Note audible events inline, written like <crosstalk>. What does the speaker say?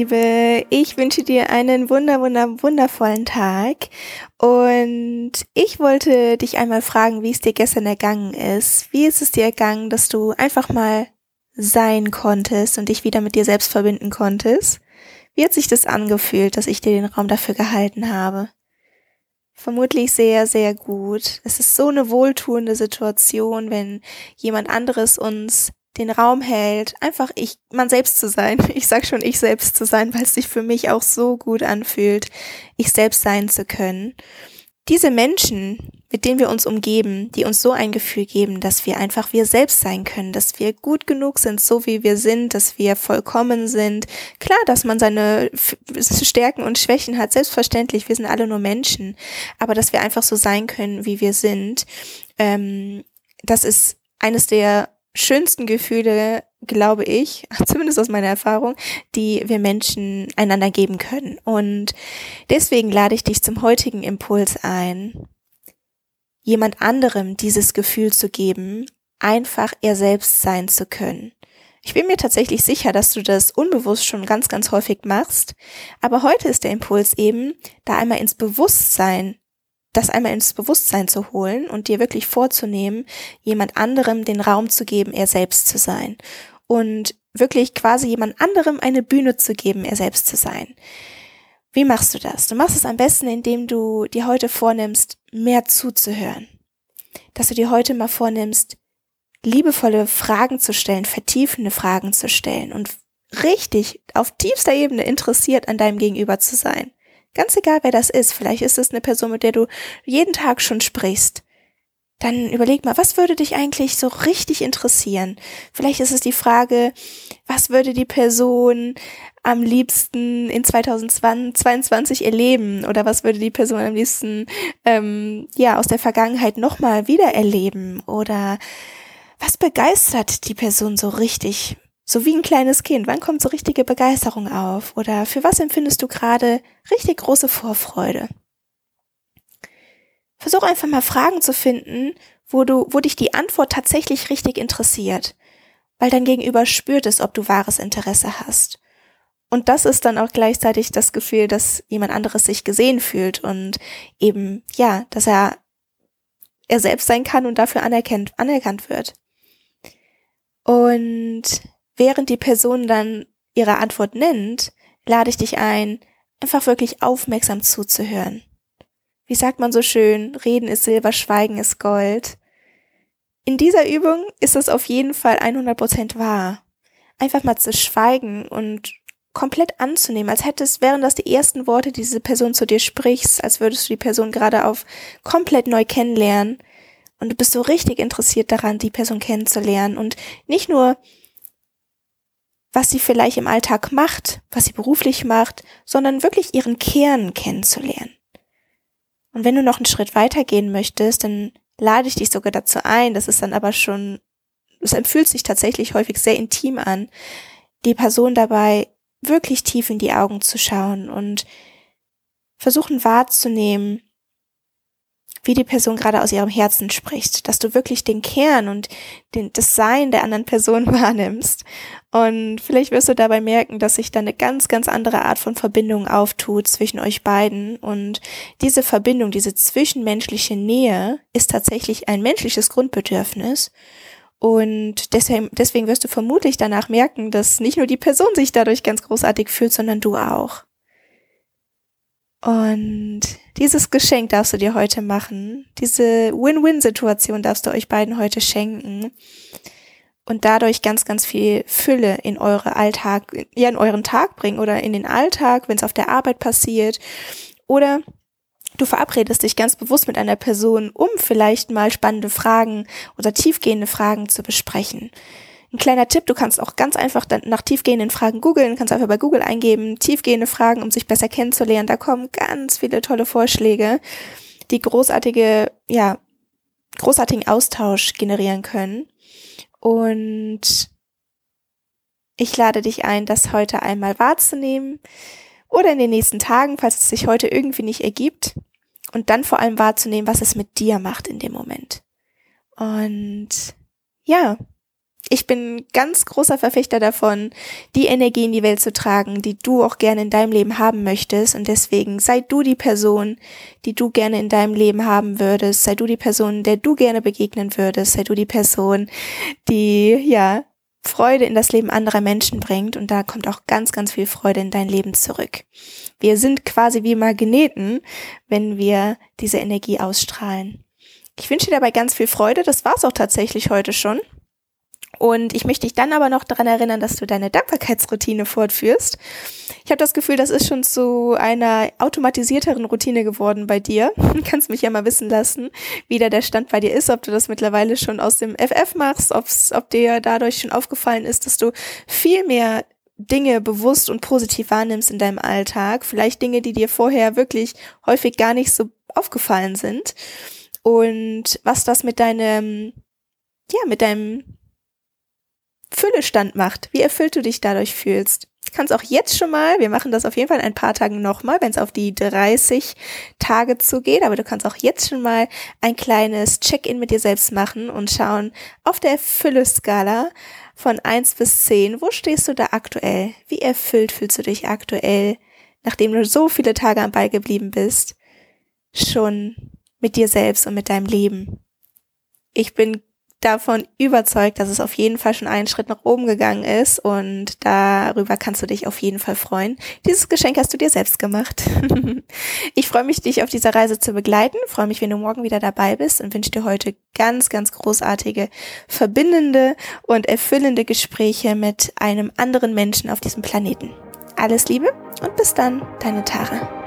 Liebe. Ich wünsche dir einen wunder, wunder, wundervollen Tag. Und ich wollte dich einmal fragen, wie es dir gestern ergangen ist. Wie ist es dir ergangen, dass du einfach mal sein konntest und dich wieder mit dir selbst verbinden konntest? Wie hat sich das angefühlt, dass ich dir den Raum dafür gehalten habe? Vermutlich sehr, sehr gut. Es ist so eine wohltuende Situation, wenn jemand anderes uns den Raum hält, einfach ich, man selbst zu sein. <laughs> Ich sag schon ich selbst zu sein, weil es sich für mich auch so gut anfühlt, ich selbst sein zu können. Diese Menschen, mit denen wir uns umgeben, die uns so ein Gefühl geben, dass wir einfach wir selbst sein können, dass wir gut genug sind, so wie wir sind, dass wir vollkommen sind. Klar, dass man seine Stärken und Schwächen hat, selbstverständlich, wir sind alle nur Menschen, aber dass wir einfach so sein können, wie wir sind, ähm, das ist eines der schönsten Gefühle, glaube ich, <laughs> zumindest aus meiner Erfahrung, die wir Menschen einander geben können. Und deswegen lade ich dich zum heutigen Impuls ein, jemand anderem dieses Gefühl zu geben, einfach er selbst sein zu können. Ich bin mir tatsächlich sicher, dass du das unbewusst schon ganz, ganz häufig machst, aber heute ist der Impuls eben, da einmal ins Bewusstsein das einmal ins Bewusstsein zu holen und dir wirklich vorzunehmen, jemand anderem den Raum zu geben, er selbst zu sein. Und wirklich quasi jemand anderem eine Bühne zu geben, er selbst zu sein. Wie machst du das? Du machst es am besten, indem du dir heute vornimmst, mehr zuzuhören. Dass du dir heute mal vornimmst, liebevolle Fragen zu stellen, vertiefende Fragen zu stellen und richtig auf tiefster Ebene interessiert an deinem Gegenüber zu sein. Ganz egal, wer das ist. Vielleicht ist es eine Person, mit der du jeden Tag schon sprichst. Dann überleg mal, was würde dich eigentlich so richtig interessieren? Vielleicht ist es die Frage, was würde die Person am liebsten in 2022 erleben oder was würde die Person am liebsten ähm, ja aus der Vergangenheit nochmal wieder erleben oder was begeistert die Person so richtig so wie ein kleines Kind. Wann kommt so richtige Begeisterung auf? Oder für was empfindest du gerade richtig große Vorfreude? Versuch einfach mal Fragen zu finden, wo du, wo dich die Antwort tatsächlich richtig interessiert. Weil dein Gegenüber spürt es, ob du wahres Interesse hast. Und das ist dann auch gleichzeitig das Gefühl, dass jemand anderes sich gesehen fühlt und eben, ja, dass er er selbst sein kann und dafür anerkennt, anerkannt wird. Und während die Person dann ihre Antwort nennt, lade ich dich ein, einfach wirklich aufmerksam zuzuhören. Wie sagt man so schön, Reden ist Silber, Schweigen ist Gold. In dieser Übung ist es auf jeden Fall 100% wahr. Einfach mal zu schweigen und komplett anzunehmen, als hättest, wären das die ersten Worte, die diese Person zu dir sprichst, als würdest du die Person gerade auf komplett neu kennenlernen und du bist so richtig interessiert daran, die Person kennenzulernen und nicht nur was sie vielleicht im Alltag macht, was sie beruflich macht, sondern wirklich ihren Kern kennenzulernen. Und wenn du noch einen Schritt weitergehen möchtest, dann lade ich dich sogar dazu ein, das ist dann aber schon, es empfühlt sich tatsächlich häufig sehr intim an, die Person dabei wirklich tief in die Augen zu schauen und versuchen wahrzunehmen, wie die Person gerade aus ihrem Herzen spricht, dass du wirklich den Kern und den, das Sein der anderen Person <laughs> wahrnimmst. Und vielleicht wirst du dabei merken, dass sich da eine ganz, ganz andere Art von Verbindung auftut zwischen euch beiden. Und diese Verbindung, diese zwischenmenschliche Nähe ist tatsächlich ein menschliches Grundbedürfnis. Und deswegen, deswegen wirst du vermutlich danach merken, dass nicht nur die Person sich dadurch ganz großartig fühlt, sondern du auch. Und dieses Geschenk darfst du dir heute machen. Diese Win-Win-Situation darfst du euch beiden heute schenken. Und dadurch ganz, ganz viel Fülle in eure Alltag, ja, in euren Tag bringen oder in den Alltag, wenn es auf der Arbeit passiert. Oder du verabredest dich ganz bewusst mit einer Person, um vielleicht mal spannende Fragen oder tiefgehende Fragen zu besprechen. Ein kleiner Tipp, du kannst auch ganz einfach nach tiefgehenden Fragen googeln, kannst einfach bei Google eingeben, tiefgehende Fragen, um sich besser kennenzulernen. Da kommen ganz viele tolle Vorschläge, die großartige, ja, großartigen Austausch generieren können. Und ich lade dich ein, das heute einmal wahrzunehmen oder in den nächsten Tagen, falls es sich heute irgendwie nicht ergibt. Und dann vor allem wahrzunehmen, was es mit dir macht in dem Moment. Und ja, Ich bin ganz großer Verfechter davon, die Energie in die Welt zu tragen, die du auch gerne in deinem Leben haben möchtest. Und deswegen sei du die Person, die du gerne in deinem Leben haben würdest. Sei du die Person, der du gerne begegnen würdest. Sei du die Person, die, ja, Freude in das Leben anderer Menschen bringt. Und da kommt auch ganz, ganz viel Freude in dein Leben zurück. Wir sind quasi wie Magneten, wenn wir diese Energie ausstrahlen. Ich wünsche dir dabei ganz viel Freude. Das war's auch tatsächlich heute schon. Und ich möchte dich dann aber noch daran erinnern, dass du deine Dankbarkeitsroutine fortführst. Ich habe das Gefühl, das ist schon zu einer automatisierteren Routine geworden bei dir. Du <laughs> kannst mich ja mal wissen lassen, wie da der Stand bei dir ist, ob du das mittlerweile schon aus dem FF machst, ob's, ob dir dadurch schon aufgefallen ist, dass du viel mehr Dinge bewusst und positiv wahrnimmst in deinem Alltag. Vielleicht Dinge, die dir vorher wirklich häufig gar nicht so aufgefallen sind. Und was das mit deinem, ja, mit deinem Füllestand macht, wie erfüllt du dich dadurch fühlst. Du kannst auch jetzt schon mal, wir machen das auf jeden Fall in ein paar Tagen nochmal, wenn es auf die 30 Tage zugeht, aber du kannst auch jetzt schon mal ein kleines Check-in mit dir selbst machen und schauen auf der Fülle-Skala von 1 bis 10, wo stehst du da aktuell? Wie erfüllt fühlst du dich aktuell, nachdem du so viele Tage am Ball geblieben bist, schon mit dir selbst und mit deinem Leben? Ich bin davon überzeugt, dass es auf jeden Fall schon einen Schritt nach oben gegangen ist und darüber kannst du dich auf jeden Fall freuen. Dieses Geschenk hast du dir selbst gemacht. <laughs> ich freue mich, dich auf dieser Reise zu begleiten, freue mich, wenn du morgen wieder dabei bist und wünsche dir heute ganz, ganz großartige, verbindende und erfüllende Gespräche mit einem anderen Menschen auf diesem Planeten. Alles Liebe und bis dann, deine Tara.